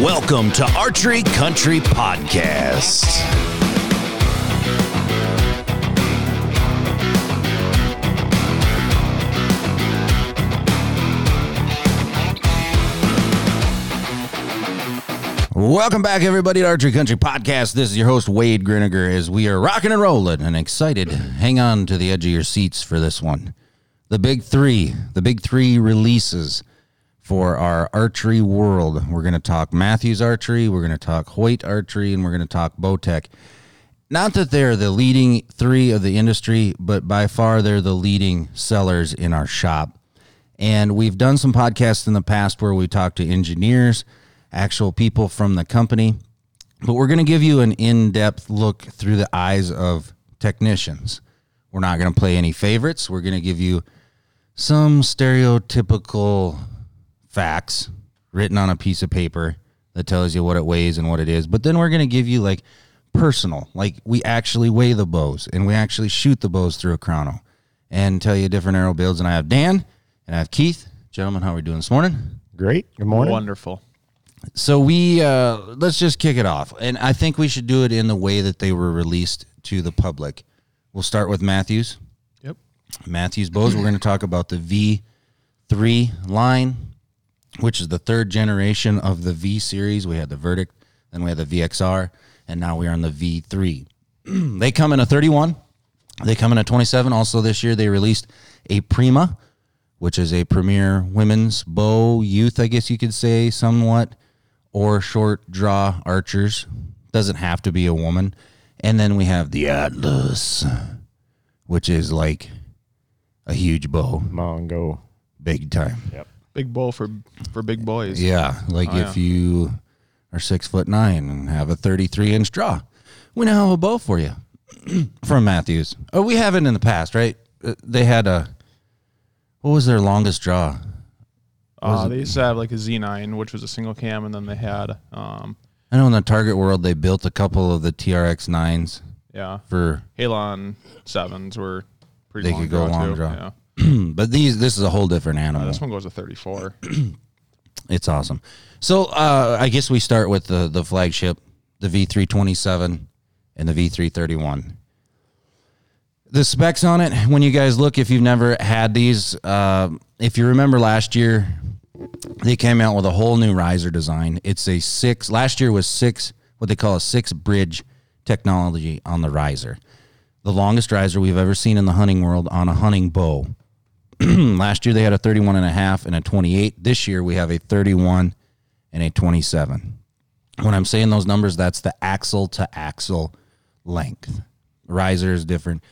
Welcome to Archery Country Podcast. Welcome back, everybody, to Archery Country Podcast. This is your host, Wade Griniger, as we are rocking and rolling and excited. Hang on to the edge of your seats for this one. The big three, the big three releases for our archery world. We're going to talk Mathews Archery, we're going to talk Hoyt Archery, and we're going to talk Bowtech. Not that they're the leading three of the industry, but by far they're the leading sellers in our shop. And we've done some podcasts in the past where we talk to engineers, actual people from the company, but we're going to give you an in depth look through the eyes of technicians. We're not going to play any favorites. We're going to give you some stereotypical facts written on a piece of paper that tells you what it weighs and what it is. But then we're going to give you like personal, like we actually weigh the bows and we actually shoot the bows through a chrono and tell you different arrow builds. And I have Dan and I have Keith. Gentlemen, how are we doing this morning? Great. Good morning. Wonderful. So we uh, let's just kick it off, and I think we should do it in the way that they were released to the public. We'll start with Mathews. Yep. Mathews bows. We're going to talk about the V three line, which is the third generation of the V series. We had the Vertix, then we had the VXR, and now we are on the V three. they come in a thirty one. They come in a twenty seven. Also this year they released a Prima, which is a premier women's bow youth, I guess you could say, somewhat, or short draw archers. Doesn't have to be a woman. And then we have the Atlas, which is like a huge bow, Mongo. big time. Big bow for for big boys. Yeah, like Oh, if you are six foot nine and have a 33 inch draw, we now have a bow for you from Mathews. Oh, we haven't in the past, right? Uh, They had a, what was their longest draw? Uh, they used to have like a Z9, which was a single cam, and then they had um I know in the Target world they built a couple of the TRX nines yeah for, Halon sevens were pretty They long could go draw long too. draw. Yeah. but these this is a whole different Uh, animal. this one goes to 34. It's awesome. So uh, I guess we start with the the flagship, the V327 and the V331. The specs on it, when you guys look, if you've never had these, uh, if you remember last year, they came out with a whole new riser design. It's a six. Last year was six, what they call a six bridge technology on the riser. The longest riser we've ever seen in the hunting world on a hunting bow. Last year they had a 31 and a half and a 28. This year we have a 31 and a 27. When I'm saying those numbers, that's the axle to axle length. Riser is different.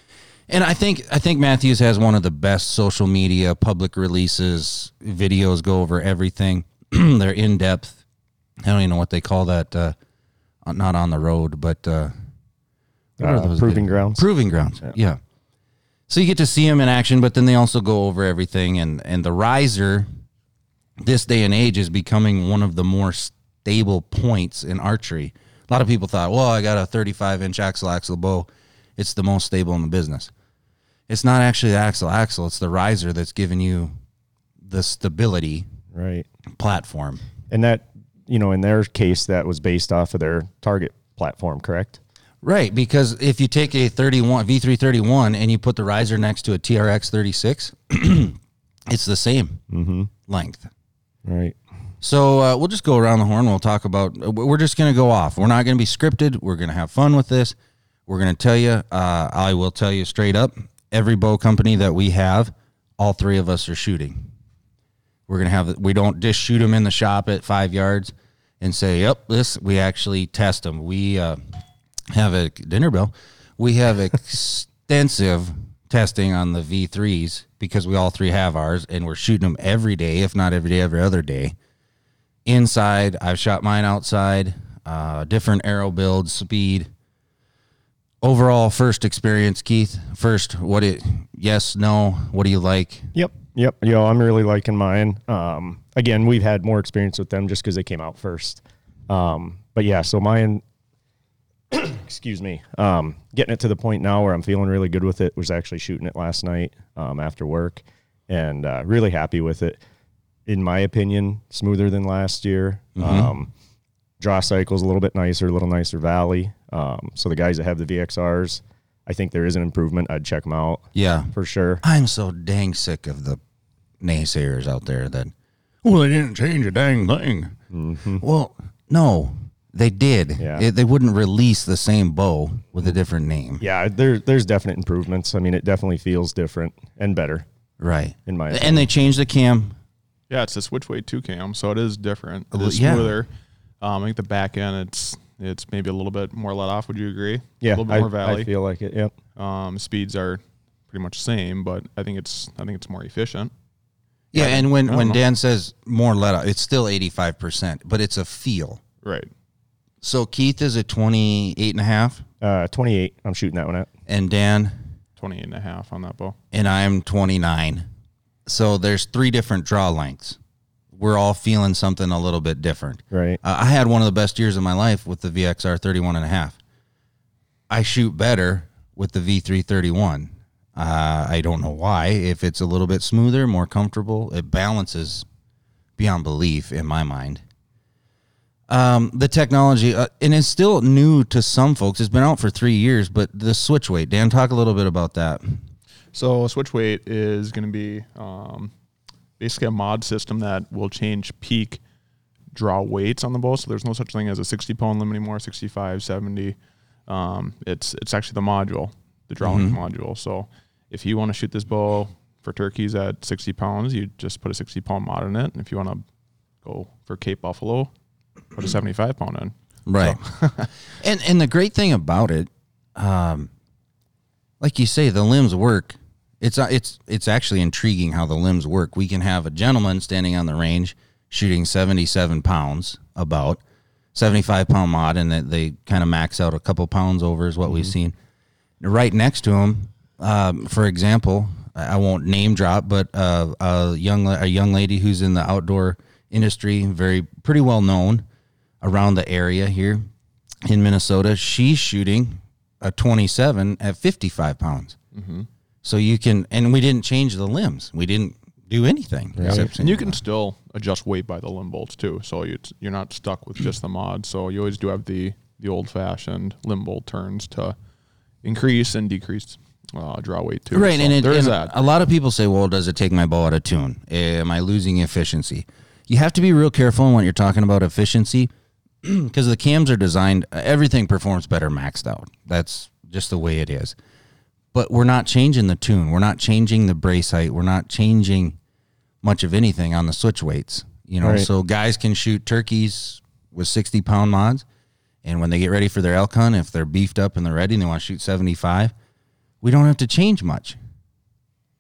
And I think I think Mathews has one of the best social media public releases. Videos go over everything. They're in depth. I don't even know what they call that. Uh, not on the road, but uh, Uh, proving videos? grounds. Proving grounds. Yeah. So you get to see them in action, but then they also go over everything. And and the riser, this day and age, is becoming one of the more stable points in archery. A lot of people thought, well, I got a 35 inch axle axle bow. It's the most stable in the business. It's not actually the axle axle. It's the riser that's giving you the stability Right. platform. And that, you know, in their case, that was based off of their target platform, correct? Right, because if you take a 31 V331 and you put the riser next to a TRX 36, it's the same length. Right. So uh, we'll just go around the horn. We'll talk about. We're just going to go off. We're not going to be scripted. We're going to have fun with this. We're going to tell you. Uh, I will tell you straight up. Every bow company that we have, all three of us are shooting. We're going to have. We don't just shoot them in the shop at five yards and say, "Yep, this." We actually test them. We uh, have a dinner bell. We have extensive testing on the V3s because we all three have ours, and we're shooting them every day, if not every day, every other day inside. I've shot mine outside. Uh, different arrow builds, speed. Overall, first experience, Keith. First, what it? Yes, no. What do you like? Yep. Yep. Yo, I'm really liking mine. Um, again, we've had more experience with them just because they came out first. Um, but yeah, so mine, excuse me, um, getting it to the point now where I'm feeling really good with it. Was actually shooting it last night um, after work, and uh, really happy with it. In my opinion, smoother than last year. Um, draw cycle's a little bit nicer, a little nicer valley. Um, so the guys that have the VXRs, I think there is an improvement. I'd check them out Yeah. for sure. I'm so dang sick of the naysayers out there that, well, they didn't change a dang thing. Well, no, they did. Yeah. It- they wouldn't release the same bow with a different name. Yeah, there, there's definite improvements. I mean, it definitely feels different and better. Right. In my And they changed the cam. Yeah, it's a switch weight two cam, so it is different. It little- yeah. smoother. Um, I think the back end it's it's maybe a little bit more let off. Would you agree? Yeah, a little bit I, more valley. I feel like it. Yep. um, speeds are pretty much the same, but I think it's I think it's more efficient. Yeah, and when, I when don't know. Dan says more let out, it's still 85%, but it's a feel. Right. So Keith is at 28 and a half, Uh, 28. I'm shooting that one at. and Dan 28 and a half on that bow. and I'm 29. So there's three different draw lengths. We're all feeling something a little bit different. Right. Uh, I had one of the best years of my life with the VXR 31 and a half. I shoot better with the V331. Uh, I don't know why. If it's a little bit smoother, more comfortable, it balances beyond belief in my mind. Um, the technology, uh, and it's still new to some folks. It's been out for three years, but the switch weight. Dan, talk a little bit about that. So switch weight is going to be um, basically a mod system that will change peak draw weights on the bow. So there's no such thing as a 60 pound limit anymore, 65, 70. Um, it's it's actually the module, the draw length module. So if you want to shoot this bow for turkeys at 60 pounds, you just put a 60 pound mod in it. And if you want to go for Cape Buffalo, put a 75 pound in. Right. and and the great thing about it, um, like you say, the limbs work. It's uh, it's it's actually intriguing how the limbs work. We can have a gentleman standing on the range shooting seventy seven pounds, about seventy five pound mod, and they, they kind of max out a couple pounds over is what we've seen. Right next to him, um, for example, I I won't name drop, but uh, a young a young lady who's in the outdoor industry, very pretty well known around the area here in Minnesota. She's shooting a 27 at 55 pounds. So you can, and we didn't change the limbs. We didn't do anything. except And you can still adjust weight by the limb bolts too. So you, you're not stuck with just the mod. So you always do have the, the old fashioned limb bolt turns to increase and decrease uh, draw weight too. Right, So and, it, there is and that. a lot of people say, "Well, does it take my bow out of tune? Am I losing efficiency?" You have to be real careful in what you're talking about efficiency, because the cams are designed. Everything performs better maxed out. That's just the way it is. But we're not changing the tune. We're not changing the brace height. We're not changing much of anything on the switch weights. You know, Right. so guys can shoot turkeys with 60 pound mods, and when they get ready for their elk hunt, if they're beefed up and they're ready and they want to shoot 75, we don't have to change much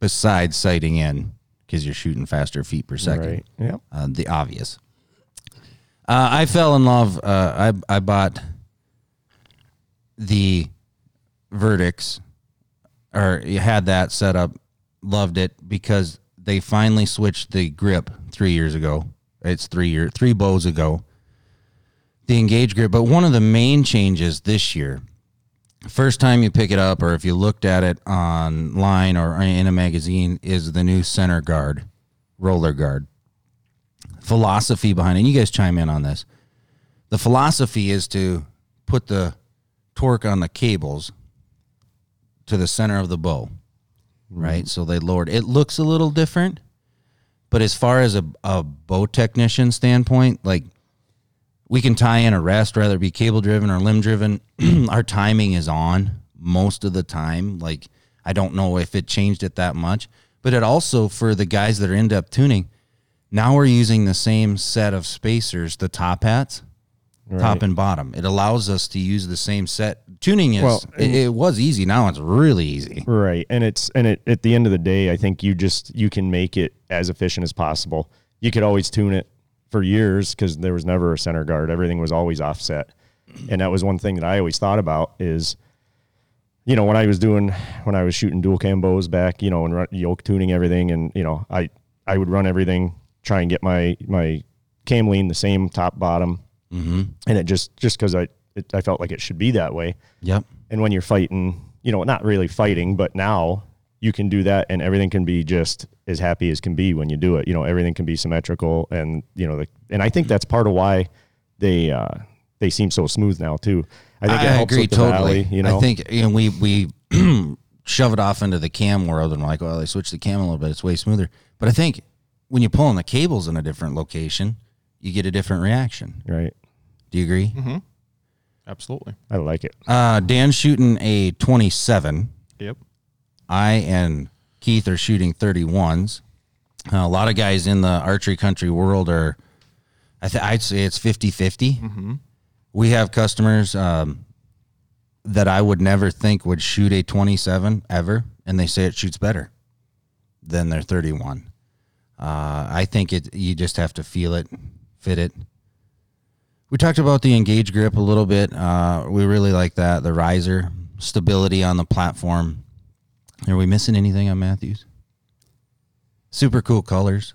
besides sighting in because you're shooting faster feet per second. Right. Yep. Uh, the obvious. Uh, I fell in love. Uh, I I bought the Vertix, or had that set up. Loved it because they finally switched the grip three years ago. It's three year three bows ago. The engage grip, but one of the main changes this year first time you pick it up or if you looked at it online or in a magazine is the new center guard roller guard philosophy behind it. And you guys chime in on this. The philosophy is to put the torque on the cables to the center of the bow mm-hmm. right? So they lowered. It looks a little different but as far as a, a bow technician standpoint like we can tie in a rest, whether it be cable driven or limb driven. Our timing is on most of the time. Like, I don't know if it changed it that much, but it also, for the guys that are in depth tuning, now we're using the same set of spacers, the top hats, top and bottom. It allows us to use the same set. Tuning is, Well, it, it was easy. Now it's really easy. Right. And it's and it at the end of the day, I think you just you can make it as efficient as possible. You could always tune it for years because there was never a center guard. Everything was always offset. And that was one thing that I always thought about is you know, when I was doing when I was shooting dual cam bows back, you know, and run, yoke tuning everything and you know, I I would run everything, try and get my my cam lean the same top bottom. Mm-hmm. And it just just because I it, I felt like it should be that way. Yep. And when you're fighting, you know, not really fighting, but now you can do that and everything can be just as happy as can be when you do it. You know, everything can be symmetrical and, you know, the, and I think that's part of why they uh, they seem so smooth now too. I think it I helps agree with the totally. valley. You know, I think you know we we shove it off into the cam world and we're like, well, they switched the cam a little bit. It's way smoother. But I think when you pull on the cables in a different location, you get a different reaction. right. Do you agree? Absolutely. I like it. Uh, Dan's shooting a 27. Yep. I and Keith are shooting 31s. Uh, a lot of guys in the archery country world are, I th- I'd say it's 50 50. We have customers um, that I would never think would shoot a 27 ever, and they say it shoots better than their 31. Uh, I think it. You just have to feel it, fit it. We talked about the engage grip a little bit. Uh, we really like that. The riser stability on the platform. Are we missing anything on Mathews? Super cool colors.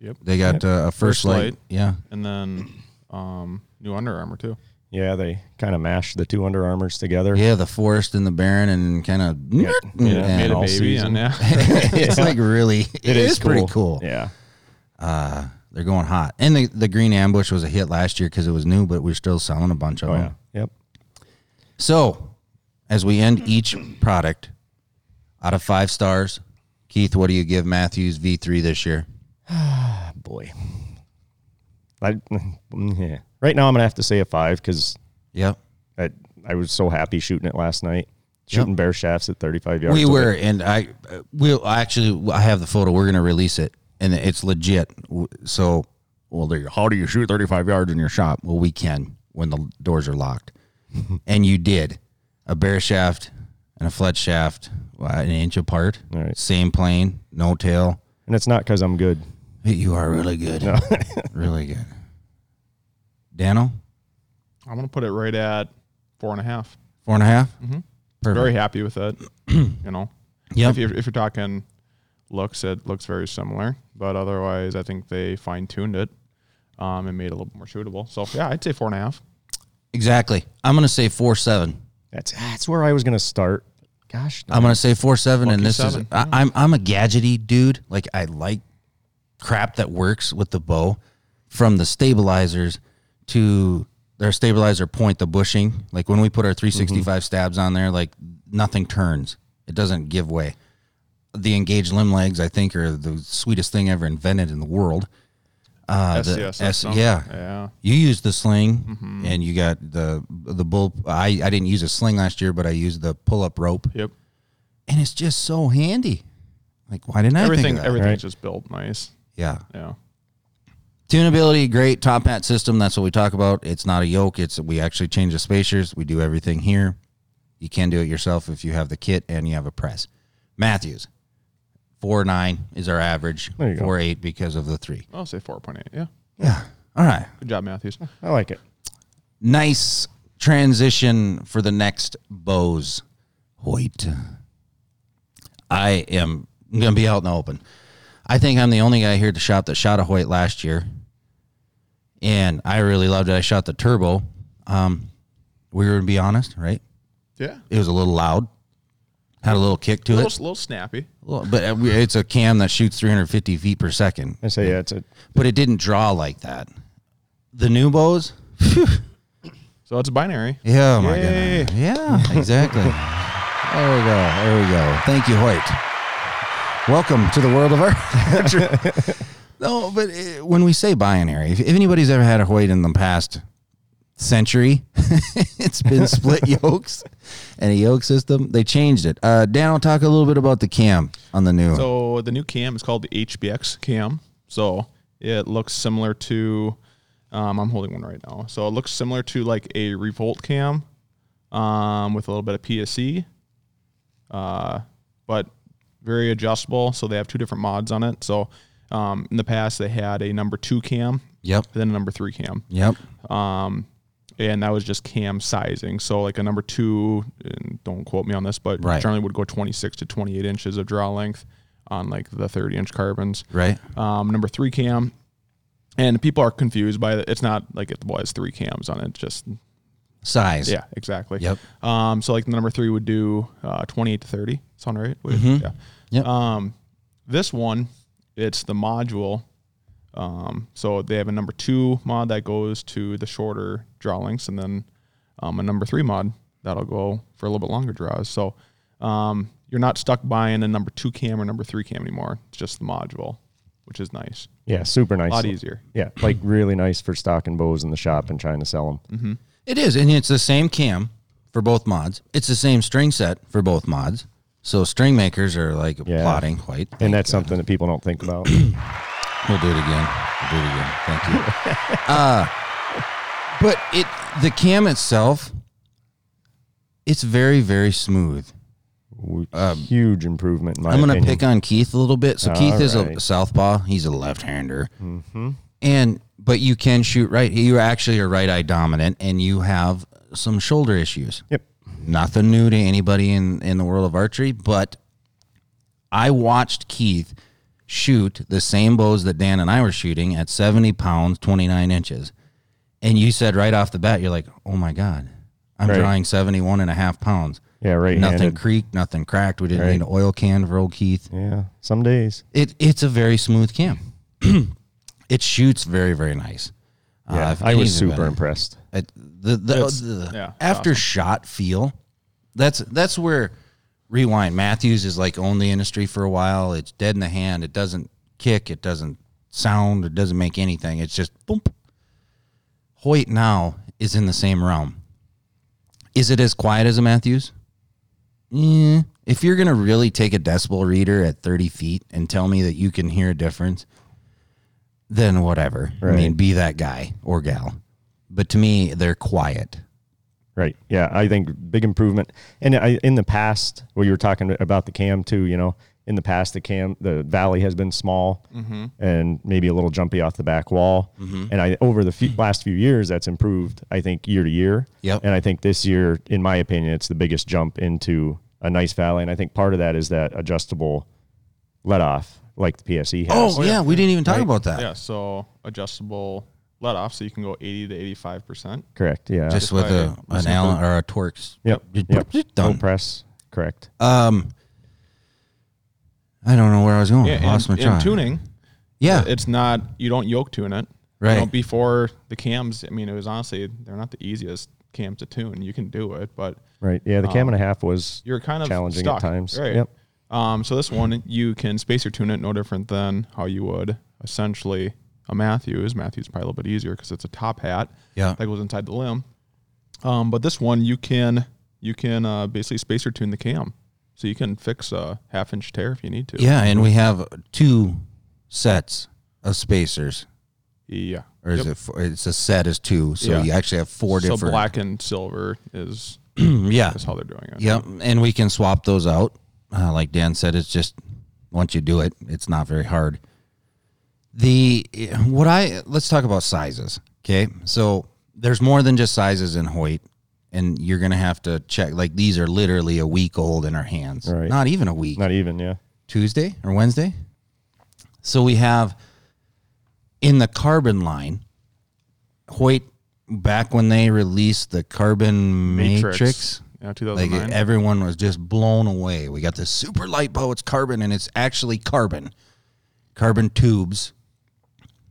Yep. They got uh, a first, First light. light. Yeah. And then um, new Under Armour too. Yeah, they kind of mashed the two Under Armours together. Yeah, the forest and the Barren and kind of Yeah, yeah, Made a baby and yeah. it's like really It is pretty cool. Yeah, Uh, they're going hot. And the the green ambush was a hit last year because it was new, but we're still selling a bunch of oh them. yeah, yep. So, as we end each product out of five stars, Keith, what do you give Mathews V3 this year? Boy, I yeah. Right now I'm gonna have to say a five because yeah, I I was so happy shooting it last night, shooting bare shafts at 35 yards. We with were, and I will actually. I have the photo. We're gonna release it, and it's legit. So, well, there. How do you shoot thirty-five yards in your shop? Well, we can when the doors are locked, and you did a bare shaft and a fletch shaft, an inch apart, right. same plane, no tail. and it's not because I'm good. You are really good, really good. Dano, I'm gonna put it right at four and a half. four and a half? Mm-hmm. Very happy with it. you know. Yep. If you're if you're talking looks, it looks very similar. But otherwise I think they fine tuned it. Um, and made it a little more shootable. So yeah, I'd say four and a half. Exactly. I'm gonna say four seven. That's that's where I was gonna start. Gosh, I'm gonna say four seven, and this seven, is I, I'm I'm a gadgety dude. Like I like crap that works with the bow, from the stabilizers to their stabilizer point, the bushing. Like when we put our 365 stabs on there, like nothing turns. It doesn't give way. The engaged limb legs, I think, are the sweetest thing ever invented in the world. Uh, the SCS S- yeah, Yeah. you used the sling, and you got the the bull. I I didn't use a sling last year, but I used the pull up rope Yep. and it's just so handy. Like, why didn't I Everything think of that? everything's Right. just built nice. Yeah, Yeah. Tunability, great top hat system. That's what we talk about. It's not a yoke. It's we actually change the spacers. We do everything here. You can do it yourself if you have the kit and you have a press. Mathews, four nine is our average. There you go. Four eight because of the three. I'll say four point eight. Yeah. Yeah. All right. Good job, Mathews. I like it. Nice transition for the next bows. Hoyt. I am going to be out in the open. I think I'm the only guy here at the shop that shot a Hoyt last year. And I really loved it. I shot the turbo. Um, we were going to be honest, right? Yeah. It was a little loud, had a little kick A to little, it. A little snappy. Well, But uh, it's a cam that shoots 350 feet per second. I say yeah, it's a But it didn't draw like that. The new bows, So it's a binary. Yeah, oh my Yay. goodness. Yeah, exactly. there we go. There we go. Thank you, Hoyt. Welcome to the world of art. no, but uh, when we say binary, if, if anybody's ever had a Hoyt in the past century, it's been split yokes and a yoke system. They changed it. Uh, Dan, I'll talk a little bit about the cam on the new. So the new cam is called the HBX cam. So it looks similar to, um, I'm holding one right now. So it looks similar to like a Revolt cam, um, with a little bit of PSE, uh, but very adjustable. So they have two different mods on it. So um, in the past they had a number two cam, Yep. then a number three cam. Yep. um, and that was just cam sizing. So like a number two, and don't quote me on this, but Right. generally would go 26 to 28 inches of draw length on like the 30 inch carbons. Right. Um, number three cam, and people are confused by it. It's not like it was three cams on it. Just Size. yeah, exactly. Yep. Um, so like the number three would do uh, 28 to 30. Sound right? Mhm. Yeah. Yep. Um, this one, it's the module Um, so they have a number two mod that goes to the shorter draw lengths, and then um, a number three mod that'll go for a little bit longer draws. So um, you're not stuck buying a number two cam or number three cam anymore. It's just the module, which is nice. Yeah, super nice. A lot easier. Yeah, like really nice for stocking bows in the shop and trying to sell them. It is, and it's the same cam for both mods. It's the same string set for both mods. So string makers are like Yeah. plotting quite. And that's something that people don't think about. We'll do it again. We'll do it again. Thank you. uh, but it the cam itself, it's very very smooth. Huge improvement in my I'm going to pick on Keith a little bit. So Keith All is a southpaw. He's a left-hander, and but you can shoot right. You actually are right eye dominant, and you have some shoulder issues. Yep. Nothing new to anybody in in the world of archery, but I watched Keith shoot the same bows that Dan and I were shooting at 70 pounds, 29 inches. And you said right off the bat, you're like, oh my God, I'm Right. drawing 71 and a half pounds. Yeah, right. Nothing creaked, nothing cracked. We didn't Right. need an oil can for old Keith. Yeah, some days. It it's a very smooth cam. it shoots very very nice. Yeah, Uh, I was super better. impressed. It, the the, It's- the yeah, after awesome. shot feel, that's that's where rewind Mathews is like owned the industry for a while. It's dead in the hand. It doesn't kick. It doesn't sound. It doesn't make anything. It's just boom. Hoyt now is in the same realm. Is it as quiet as a Mathews? Yeah. If you're gonna really take a decibel reader at 30 feet and tell me that you can hear a difference, then whatever. I mean, be that guy or gal. But to me, they're quiet. Right. Yeah, I think big improvement. And I, in the past, well, you were talking about the cam too. You know, in the past, the cam, the valley has been small mm-hmm. and maybe a little jumpy off the back wall. Mm-hmm. And I over the few, last few years, that's improved. I think year to year. Yep. And I think this year, in my opinion, it's the biggest jump into a nice valley. And I think part of that is that adjustable let off, like the PSE has. Oh, yeah, we didn't even talk about that. Yeah, so adjustable let off, so you can go 80 to 85 percent. Correct. Yeah. Just with by a, an Allen or a Torx. yep. Yep. No Done. press. Correct. Um, I don't know where I was going. Yeah, I lost and, my track. tuning. Yeah. it's not you don't yoke tune it. Right. You know, before the cams, I mean, it was honestly they're not the easiest cams to tune. You can do it, but Right. Yeah. The cam and a half was you're kind of challenging stuck. at times. Right. Yep. Um, so this one you can spacer tune it no different than how you would essentially a Mathews. Mathews is probably a little bit easier because it's a top hat Yeah. that goes inside the limb. Um, but this one you can you can uh, basically spacer tune the cam, so you can fix a half inch tear if you need to. Yeah, and we have two sets of spacers. Yeah. Or is Yep. it? Four, it's a set is two, so Yeah. you actually have four so different. So black and silver is yeah, is how they're doing it. Yep, and we can swap those out. Uh, like Dan said, it's just once you do it, it's not very hard. The what I let's talk about sizes. Okay, so there's more than just sizes in Hoyt, and you're gonna have to check. Like these are literally a week old in our hands, Right. not even a week. Not even. Yeah. Tuesday or Wednesday. So we have in the carbon line, Hoyt back when they released the carbon matrix, Yeah, like 2009. everyone was just blown away. We got this super light bow, it's carbon and it's actually carbon. Carbon tubes.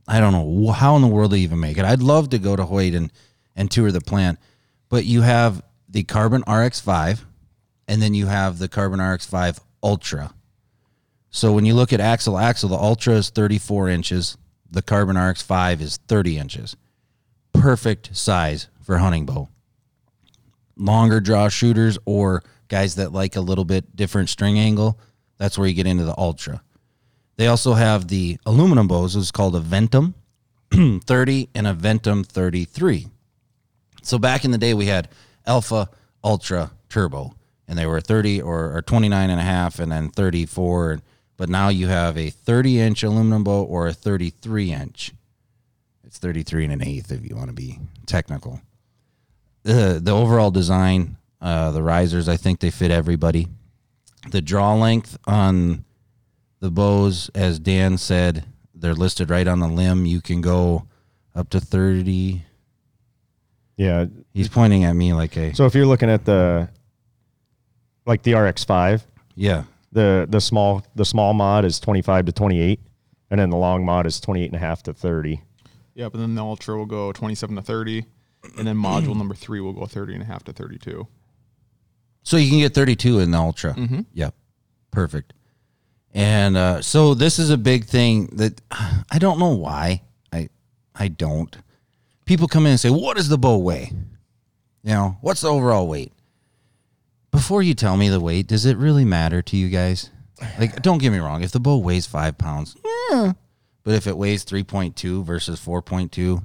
I don't know how in the world they even make it. I'd love to go to Hoyt and, and tour the plant, but you have the Carbon RX5 and then you have the Carbon RX5 Ultra. So when you look at axle axle, the Ultra is 34 inches, the Carbon RX5 is 30 inches. Perfect size for hunting bow. Longer draw shooters or guys that like a little bit different string angle, that's where you get into the Ultra. They also have the aluminum bows, it's called a Ventum 30 and a Ventum 33. So back in the day, we had Alpha, Ultra, Turbo, and they were 30 or, or 29 and a half and then 34. But now you have a 30 inch aluminum bow or a 33 inch. It's 33 and an eighth if you want to be technical. The, the overall design, uh, the risers, I think they fit everybody. The draw length on the bows, as Dan said, they're listed right on the limb. You can go up to 30. Yeah. He's pointing at me like a So if you're looking at the like the RX5, yeah. the the small the small mod is 25 to 28 and then the long mod is 28 and a half to 30. Yeah, but then the Ultra will go 27 to 30, and then module number three will go 30 and a half to 32. So you can get 32 in the Ultra. Mm-hmm. Yep. Perfect. And uh, so this is a big thing that I don't know why. I I don't. People come in and say, "What does the bow weigh?" You know, what's the overall weight? Before you tell me the weight, does it really matter to you guys? Like, don't get me wrong. If the bow weighs five pounds, eh. but if it weighs 3.2 versus 4.2,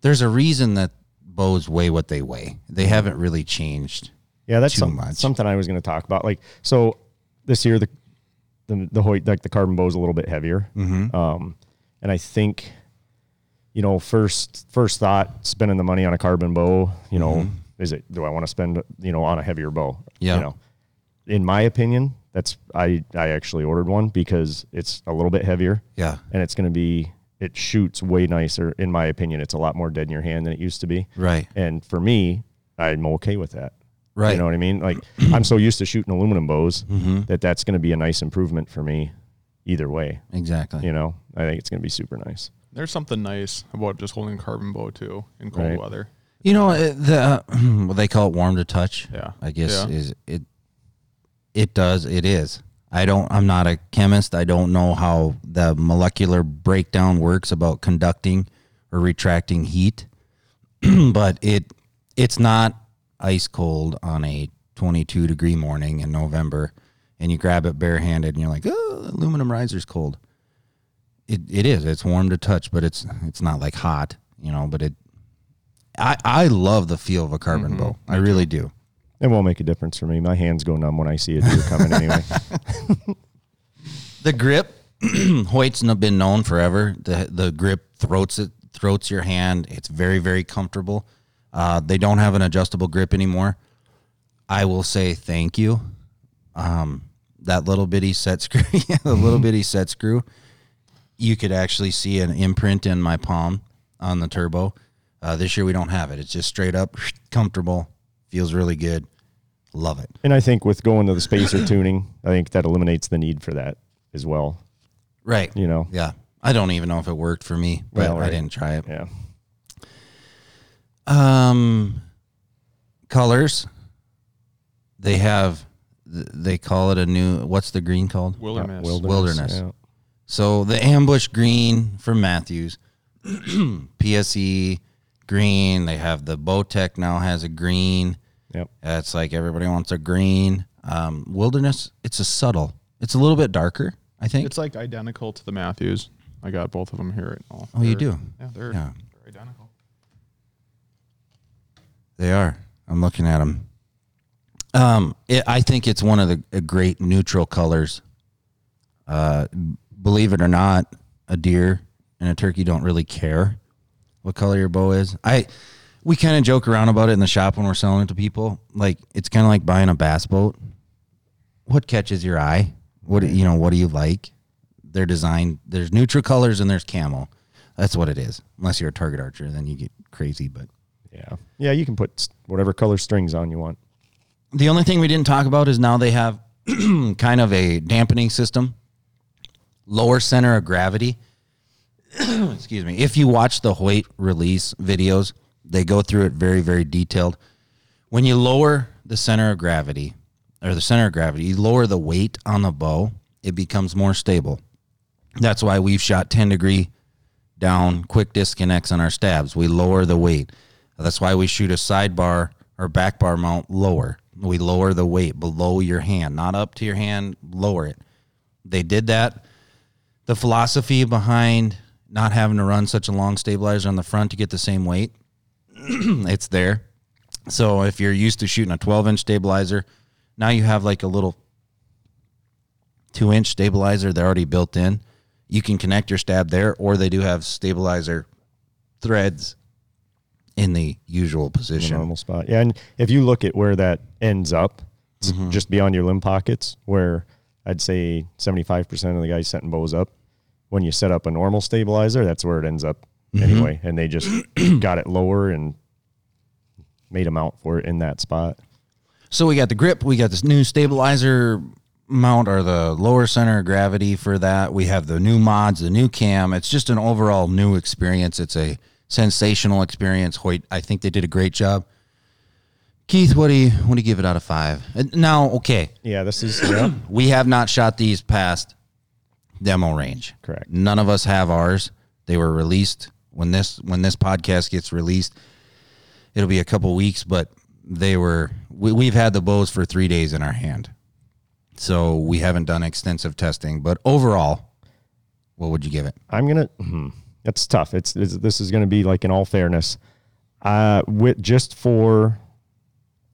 there's a reason that bows weigh what they weigh. They haven't really changed. Yeah, that's some, something I was going to talk about. Like, so this year the the the Hoyt like the carbon bow is a little bit heavier, Mm-hmm. um, and I think, you know, first first thought spending the money on a carbon bow, you know, is it do I want to spend you know on a heavier bow? Mm-hmm. Yeah. you know, in my opinion, that's I I actually ordered one because it's a little bit heavier Yeah. and it's going to be it shoots way nicer. In my opinion, it's a lot more dead in your hand than it used to be. Right. And for me, I'm okay with that. Right. You know what I mean? Like I'm so used to shooting aluminum bows Mm-hmm. that that's going to be a nice improvement for me either way. Exactly. You know, I think it's going to be super nice. There's something nice about just holding a carbon bow too in cold Right. weather. You know uh, the uh, what they call it warm to touch. Yeah. I guess Yeah. is it. It does. It is. I don't. I'm not a chemist. I don't know how the molecular breakdown works about conducting or retracting heat, but it it's not ice cold on a 22 degree morning in November, and you grab it barehanded and you're like, oh, aluminum riser's cold. It it is. It's warm to touch, but it's it's not like hot, you know. But it I, I love the feel of a carbon mm-hmm. bow. I really do. It won't make a difference for me. My hands go numb when I see a deer coming anyway. The grip, Hoyt's n- been known forever. The the grip throats it throats your hand. It's very very comfortable. Uh, they don't have an adjustable grip anymore. I will say thank you. Um, that little bitty set screw, yeah, the little bitty set screw. You could actually see an imprint in my palm on the turbo. Uh, this year we don't have it. It's just straight up comfortable. Feels really good. Love it. and I think with going to the spacer tuning, I think that eliminates the need for that as well. Right. You know, Yeah. I don't even know if it worked for me, but Well, I didn't try it. yeah. Um, colors. They have. They call it a new. What's the green called? Wilderness. Wilderness. yeah. So the ambush green from Mathews, PSE green. They have the Bowtech now has a green. Yep. It's like everybody wants a green. Um, wilderness. It's a subtle. It's a little bit darker. I think. It's like identical to the Mathews. I got both of them here right now. Oh, you They're- do? Yeah, they're, Yeah. they're identical. They are. I'm looking at them. Um, it, I think it's one of the great neutral colors. Uh, believe it or not, a deer and a turkey don't really care what color your bow is. I we kind of joke around about it in the shop when we're selling it to people. Like it's kind of like buying a bass boat. What catches your eye? What you know? What do you like? They're designed. There's neutral colors and there's camel. That's what it is. Unless you're a target archer, then you get crazy. But Yeah. Yeah. You can put whatever color strings on you want. The only thing we didn't talk about is now they have kind of a dampening system, lower center of gravity. Excuse me. If you watch the Hoyt release videos, they go through it very, very detailed. When you lower the center of gravity, or the center of gravity, you lower the weight on the bow, it becomes more stable. That's why we've shot 10 degree down quick disconnects on our stabs. We lower the weight. That's why we shoot a sidebar or back bar mount lower. We lower the weight below your hand, not up to your hand, lower it. They did that. The philosophy behind not having to run such a long stabilizer on the front to get the same weight, it's there. So if you're used to shooting a 12 inch stabilizer, now you have like a little two inch stabilizer. They're already built in. You can connect your stab there, or they do have stabilizer threads in the usual the position. normal spot. Yeah, and if you look at where that ends up, it's Mm-hmm. just beyond your limb pockets, where I'd say seventy five percent of the guys setting bows up. When you set up a normal stabilizer, that's where it ends up Mm-hmm. anyway. And they just got it lower and made a mount for it in that spot. So we got the grip, we got this new stabilizer mount or the lower center of gravity for that. We have the new mods, the new cam. It's just an overall new experience. It's a sensational experience. Hoyt, I think they did a great job. Keith, what do you what do you give it out of five? Uh, Now, okay, Yeah, this is yeah, we have not shot these past demo range. Correct. None of us have ours. They were released when this when this podcast gets released. It'll be a couple weeks, but they were we, we've had the bows for three days in our hand, so we haven't done extensive testing. But overall, what would you give it? I'm gonna. Hmm, it's tough. It's, it's this is gonna be like in all fairness, uh, with just for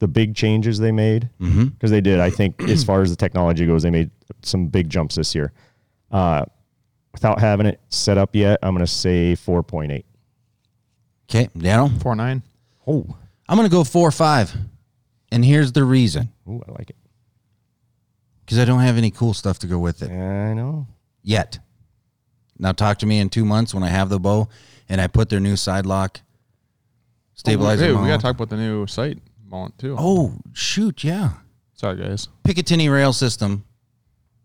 the big changes they made because they did. I think as far as the technology goes, they made some big jumps this year. Uh, without having it set up yet, I'm gonna say 4.8. Okay, Daniel, Four nine. Oh, I'm gonna go four or five, and here's the reason: Ooh, I like it. because I don't have any cool stuff to go with it. I know. yet. Now talk to me in two months when I have the bow and I put their new side lock stabilizer. Hey, we gotta talk about the new sight mount too. Oh shoot, yeah. sorry guys. Picatinny rail system.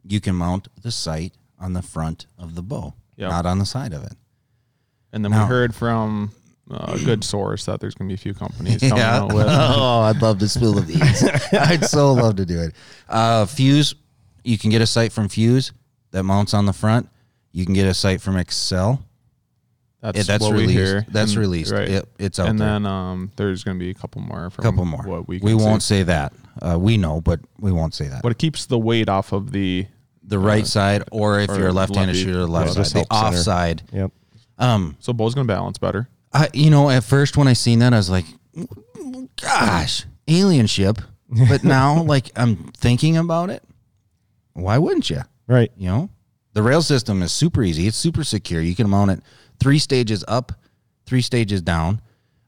You can mount the sight on the front of the bow, Yep. not on the side of it. And then Now- we heard from a good source that there's gonna be a few companies coming Yeah. out with. oh, I'd love to spill the beans. I'd so love to do it. Uh, Fuse, you can get a sight from Fuse that mounts on the front. You can get a sight from Axcel. That's, Yeah, that's what we released. hear. That's And- released. Yep, it's out and there. then um, there's gonna be a couple more. From couple more. What we we won't See. say that. Uh, we know, but we won't say that. But it keeps the weight off of the. The right side, or if or you're a left-handed lefty. shooter, the left Yeah, side, the help off center. side. Yep. Um, So bow's gonna balance better. I, you know, at first when I seen that, I was like, "Gosh, alien ship." But now, like, I'm thinking about it. Why wouldn't you? Right. You know, the rail system is super easy. It's super secure. You can mount it three stages up, three stages down,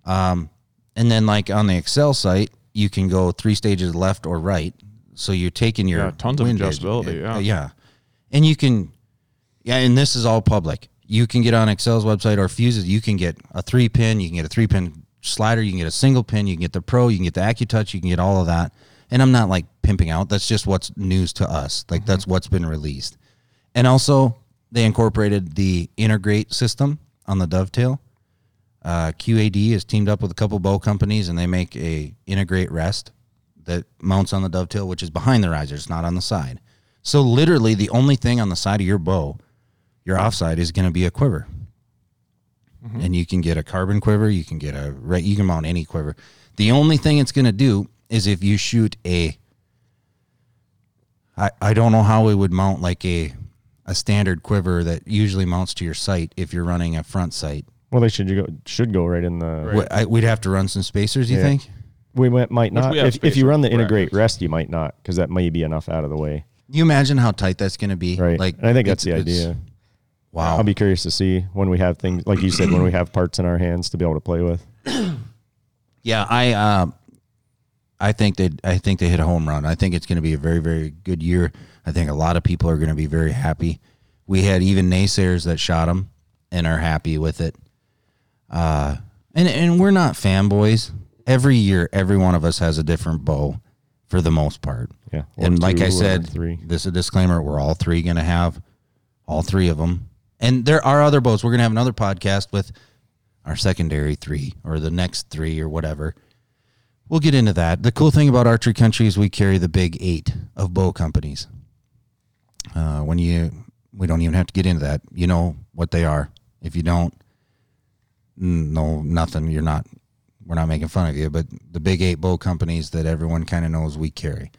um, and then like on the Axcel sight, you can go three stages left or right. So you're taking your Yeah, tons of windage. adjustability, yeah. Uh, yeah, and you can, yeah, and this is all public. You can get on Axcel's website or Fuses. You can get a three pin. You can get a three pin slider. You can get a single pin. You can get the Pro. You can get the AccuTouch. You can get all of that. And I'm not like pimping out. That's just what's news to us. Like that's what's been released. And also, they incorporated the integrate system on the dovetail. Uh, QAD has teamed up with a couple bow companies, and they make a integrate rest that mounts on the dovetail, which is behind the riser. It's not on the side. So literally, the only thing on the side of your bow, your offside, is going to be a quiver. Mm-hmm. And you can get a carbon quiver. You can get a re- you can mount any quiver. The only thing it's going to do is if you shoot a. I I don't know how it would mount like a a standard quiver that usually mounts to your sight if you're running a front sight. Well, they should go should go right in the. Wh- I, we'd have to run some spacers. You Yeah. think? We might, might not. we If, if you run the integrate rest, you might not because that may be enough out of the way. You imagine how tight that's going to be, Right. Like, and I think that's the it's- it's- idea. Wow. I'll be curious to see when we have things like you said when we have parts in our hands to be able to play with. Yeah, I uh, I think they I think they hit a home run. I think it's going to be a very very good year. I think a lot of people are going to be very happy. We had even naysayers that shot them and are happy with it. Uh, and and we're not fanboys. Every year, every one of us has a different bow, for the most part. Yeah. And like I said, three. this is a disclaimer. We're all three going to have all three of them. And there are other bows. We're going to have another podcast with our secondary three or the next three or whatever. We'll get into that. The cool thing about Archery Country is we carry the big eight of bow companies. Uh, when you, we don't even have to get into that. You know what they are. If you don't, no, nothing. You're not, we're not making fun of you, but the big eight bow companies that everyone kind of knows we carry.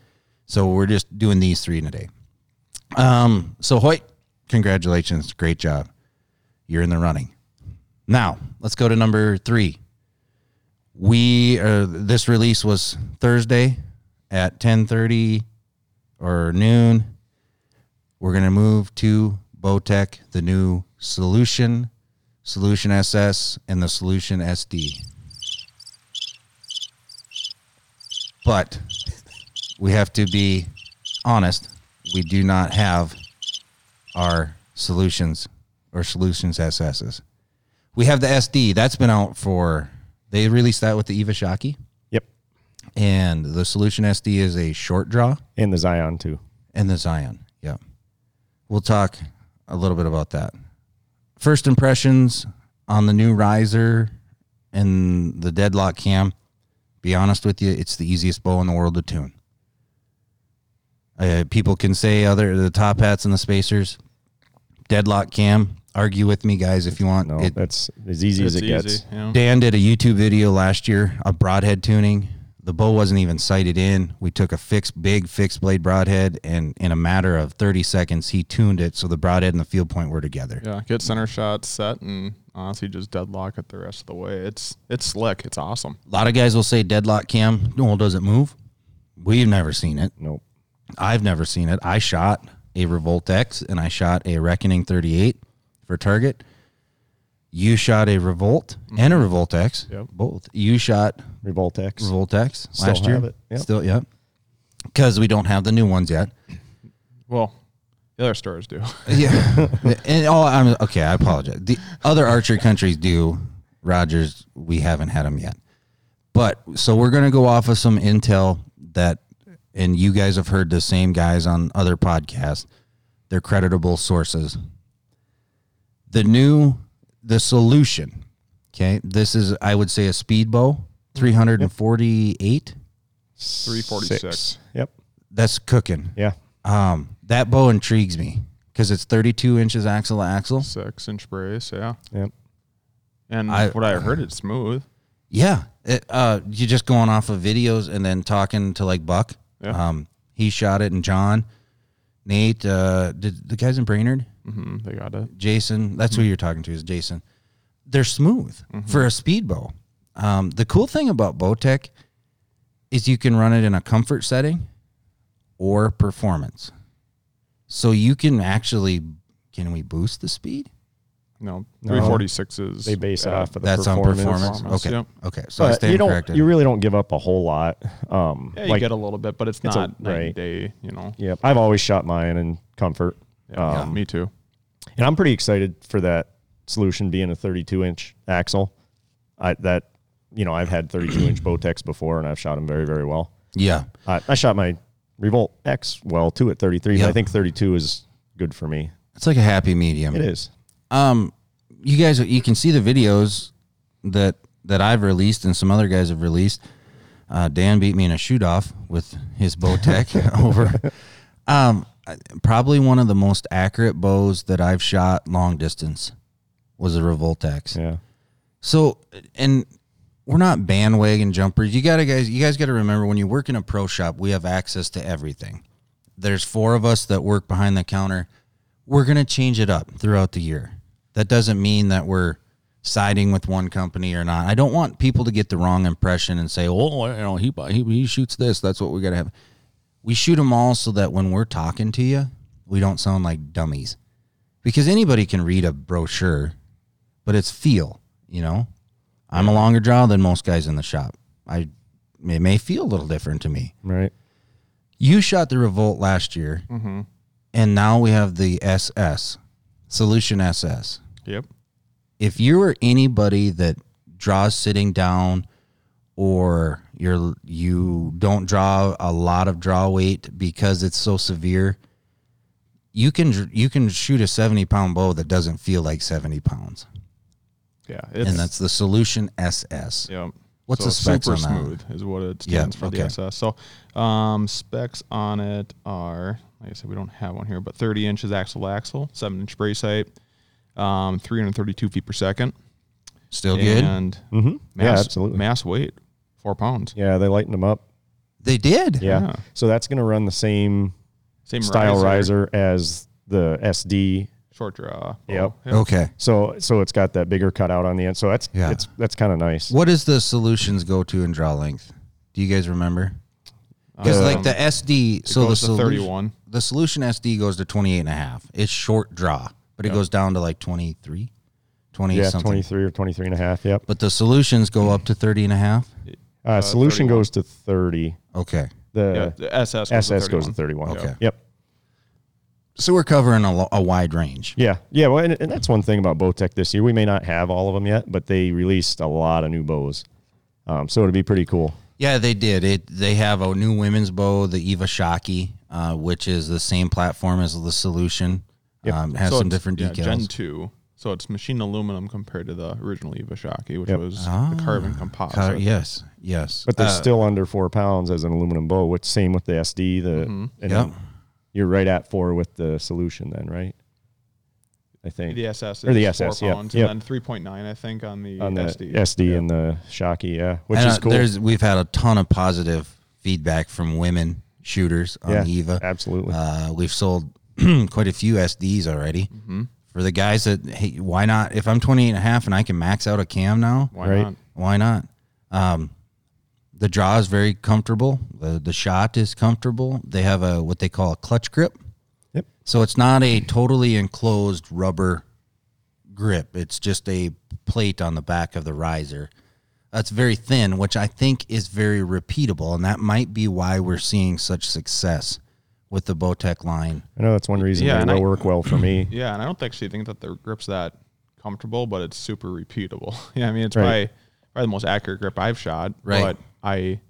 So we're just doing these three in a day. Um, so Hoyt, congratulations. Great job. You're in the running. Now, let's go to number three. We uh, this release was Thursday at 10:30 or noon. We're gonna move to Bowtech, the new Solution, Solution SS, and the Solution SD. But we have to be honest. We do not have our solutions or solutions SSs. We have the SD. That's been out for. They released that with the Eva Shockey, Yep. and the Solution SD is a short draw. And the Zion too. And the Zion. Yeah. We'll talk a little bit about that. First impressions on the new riser and the deadlock cam. Be honest with you, it's the easiest bow in the world to tune. Uh, people can say other the top hats and the spacers. Deadlock cam. Argue with me, guys, if you want. No, It- that's as easy as it gets. easy. You know? Dan did a YouTube video last year of broadhead tuning. The bow wasn't even sighted in. We took a fixed, big fixed blade broadhead, and in a matter of 30 seconds, he tuned it so the broadhead and the field point were together. Yeah, get center shot set and honestly just deadlock it the rest of the way. It's it's slick. It's awesome. A lot of guys will say deadlock cam. No, does it move? We've never seen it. Nope. I've never seen it. I shot a Revolt X and I shot a Reckoning 38 for target. You shot a Revolt and a mm-hmm. Revolt X. Yep. Both. You shot Revolt X. Revolt X Still last year. have it, yep. Still, yep. Because we don't have the new ones yet. Well, the other stores do. Yeah. and oh, I'm okay. I apologize. The other archery countries do. Rogers, we haven't had them yet. But so we're going to go off of some intel that, and you guys have heard the same guys on other podcasts. They're creditable sources. The new, the solution. Okay, this is I would say a speed bow, three hundred and forty-eight. 346. Six. Yep. That's cooking. Yeah. Um, that bow intrigues me because it's thirty-two inches axle to axle. Six inch brace, yeah. Yep. And I- what I heard, it's smooth. Yeah, it, uh, you're just going off of videos and then talking to like Buck. Yeah. Um, he shot it, and John, Nate, uh, did the guys in Brainerd, Mm-hmm, they got it. Jason. That's who you're talking to is Jason. They're smooth for a speed bow. Um, the cool thing about Bowtech is you can run it in a comfort setting or performance. So you can actually can we boost the speed? No, No. 346 is. They base it yeah. off of the That's performance. on performance. Performance, Okay. yep. Okay. So I But stand you don't. corrected. You really don't give up a whole lot. Um, Yeah, you like, get a little bit, but it's It's a- not night right. day, you know. Yep. I've always shot mine in comfort. Yeah, Um, me too. And I'm pretty excited for that solution being a 32 inch axle. I that you know I've had 32 inch Bowtechs before and I've shot them very very well. yeah. I, I shot my Revolt X well too at 33, Yeah. but I think 32 is good for me. It's like a happy medium. It is. Um, you guys, you can see the videos that that I've released and some other guys have released. Uh, Dan beat me in a shoot off with his Bowtech over. Um, probably one of the most accurate bows that I've shot long distance was a Revolt X. Yeah. So, and we're not bandwagon jumpers. You gotta guys, you guys got to remember when you work in a pro shop, we have access to everything. There's four of us that work behind the counter. We're gonna change it up throughout the year. That doesn't mean that we're siding with one company or not. I don't want people to get the wrong impression and say, "Oh, you know, he he, he shoots this. That's what we gotta have." We shoot them all so that when we're talking to you, we don't sound like dummies. Because anybody can read a brochure, but it's feel, you know. I'm a longer draw than most guys in the shop. I it may feel a little different to me. Right. You shot the Revolt last year, Mm-hmm. and now we have the SS Solution SS. Yep. If you were anybody that draws sitting down, or you're you don't draw a lot of draw weight because it's so severe, you can you can shoot a 70 pound bow that doesn't feel like 70 pounds, Yeah. It's, and that's the Solution SS. Yep. What's so the specs super on that? smooth is what it Yeah, stands for okay. the SS. So um, specs on it are like I said, we don't have one here, but 30 inches axle to axle, seven inch brace height, um, 332 feet per second, Still good. and Mm-hmm. mass, yeah, absolutely. mass weight, four pounds. Yeah, they lightened them up. They did. Yeah. Yeah. So that's going to run the same Same style riser, riser as the SD. Short draw. Yep. Oh, Okay. So so it's got that bigger cutout on the end. So that's Yeah. it's that's kind of nice. What does the solutions go to in draw length? Do you guys remember? Because Um, like the SD, it so the goes to solution, 31. the solution SD goes to 28 and a half. It's short draw, but it Yep. goes down to like 23, 20 Yeah, something. 23 or 23 and a half. Yep. But the solutions go up to 30 and a half. Uh, solution 31. goes to 30. Okay. The yeah, the SS goes SS to goes to 31. 31. Okay. Yep. So we're covering a, a wide range. Yeah. Yeah. Well, and, and that's one thing about Bowtech this year. We may not have all of them yet, but they released a lot of new bows. Um, so it'd be pretty cool. Yeah, they did. It they have a new women's bow, the Eva Shockey. uh, which is the same platform as the solution. Yep. Um, has So some it's- different yeah, decals. Gen two. So it's machined aluminum compared to the original Eva Shockey, which Yep. was the carbon composite. Uh, yes, yes. But they're Uh, still under four pounds as an aluminum bow. Which same with the SD. The Mm-hmm. and Yep. You're right at four with the solution then, right? I think The SS Or the SS, four yep, yep. and then three point nine, I think, on the on the SD. SD, Yeah. and the Shockey, yeah, which and, is uh, cool. There's we've had a ton of positive feedback from women shooters on yeah, Eva. absolutely. Uh, we've sold quite a few SDs already. Mm-hmm. For the guys that, hey, why not? If I'm 28 and a half and I can max out a cam now, Why Right. not? why not? Um, the draw is very comfortable. The, the shot is comfortable. They have a what they call a clutch grip. Yep. So it's not a totally enclosed rubber grip. It's just a plate on the back of the riser. That's very thin, which I think is very repeatable, and that might be why we're seeing such success with the Bowtech line. I know that's one reason yeah, they and will I- work well for me. Yeah, and I don't actually think that the grip's that comfortable, but it's super repeatable. yeah, I mean it's Right. probably probably the most accurate grip I've shot. Right. But I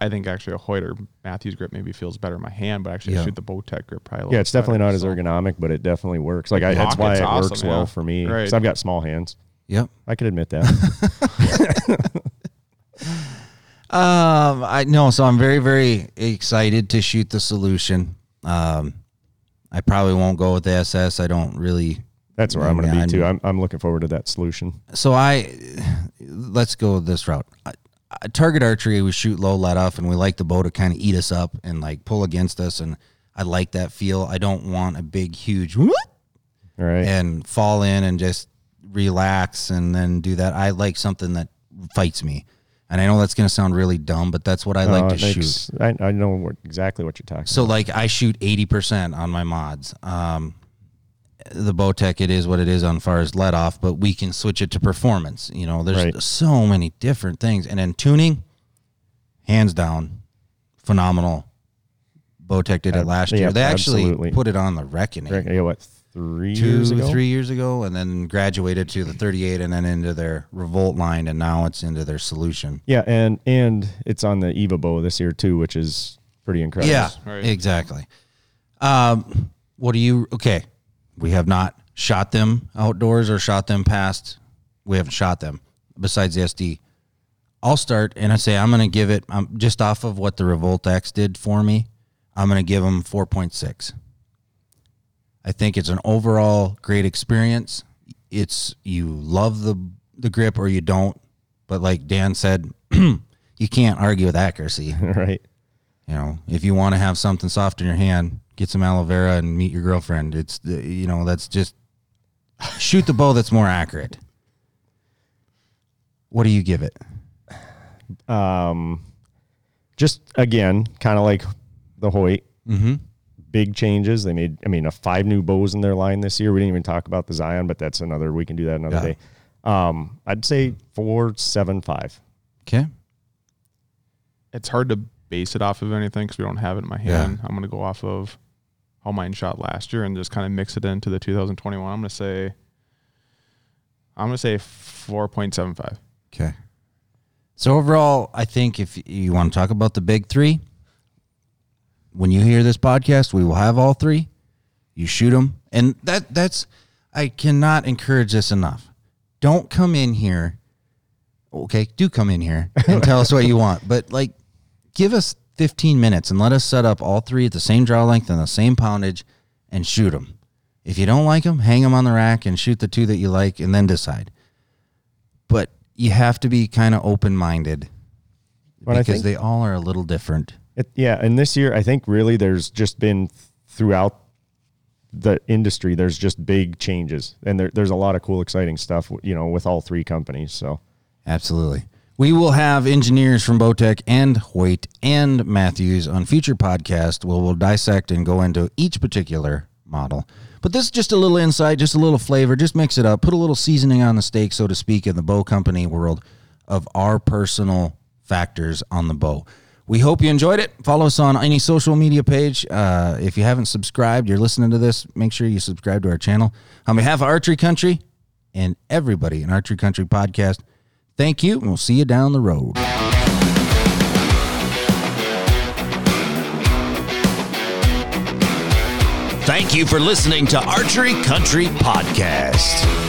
I think actually a Hoyt or Mathews grip maybe feels better in my hand, but actually Yeah. I shoot the Bowtech grip probably. a Yeah, it's definitely better, not as so. ergonomic, but it definitely works. Like I, that's why it awesome, works yeah. well for me. Right. Because I've got small hands. Yep. I could admit that. Um, I know, so I'm very, very excited to shoot the solution. Um, I probably won't go with the SS. I don't really. That's where I'm going to be too. I- I'm, I'm looking forward to that solution. So I, let's go this route. I- target archery, we shoot low let off, and we like the bow to kind of eat us up and like pull against us, and I like that feel. I don't want a big, huge whoop right. and fall in and just relax and then do that. I like something that fights me. And I know that's going to sound really dumb, but that's what I like Uh, to shoot. I, I know what, exactly what you're talking So about. like I shoot eighty percent on my mods. Um, the Bowtech it is what it is on far as let off, but we can switch it to performance. You know, there's Right. so many different things, and then tuning, hands down, phenomenal. Bowtech did it Ab- last yeah, year. They actually absolutely. put it on the Reckoning Right, yeah, what, three two, years ago? three years ago, and then graduated to the 38, and then into their Revolt line, and now it's into their solution. Yeah, and and it's on the Eva bow this year too, which is pretty incredible. Yeah, Right. exactly. Um, what do you? Okay, we have not shot them outdoors or shot them past. We haven't shot them besides the SD. I'll start and I say I'm going to give it. I'm just off of what the Revolt X did for me. I'm going to give them 4.6. I think it's an overall great experience. It's you love the the grip or you don't, but like Dan said, you can't argue with accuracy. right. You know, if you want to have something soft in your hand, get some aloe vera and meet your girlfriend. It's the, you know, that's just shoot the bow that's more accurate. What do you give it? Um, just again, kind of like the Hoyt. Mm-hmm. Big changes. They made, I mean, a five new bows in their line this year. We didn't even talk about the Zion, but that's another. We can do that another Yeah. day. Um, I'd say four seven five. Okay. It's hard to base it off of anything because we don't have it in my Yeah. hand. I'm going to go off of how mine shot last year and just kind of mix it into the 2021. I'm going to say, I'm going to say 4.75. Okay. So overall, I think if you want to talk about the big three, when you hear this podcast, we will have all three. You shoot them, and that that's I cannot encourage this enough. Don't come in here. Okay, do come in here and tell us what you want, but like, give us 15 minutes and let us set up all three at the same draw length and the same poundage, and shoot them. If you don't like them, hang them on the rack and shoot the two that you like, and then decide but you have to be kind of open minded because think- they all are a little different. It, yeah, and this year I think really there's just been throughout the industry there's just big changes, and there, there's a lot of cool, exciting stuff. You know, with all three companies. So Absolutely. We will have engineers from Bowtech and Hoyt and Mathews on future podcast where we'll dissect and go into each particular model. But this is just a little insight, just a little flavor, just mix it up, put a little seasoning on the steak, so to speak, in the bow company world of our personal factors on the bow. We hope you enjoyed it. Follow us on any social media page. Uh, if you haven't subscribed, you're listening to this, make sure you subscribe to our channel. On behalf of Archery Country and everybody in Archery Country Podcast, Thank you, and we'll see you down the road. Thank you for listening to Archery Country Podcast.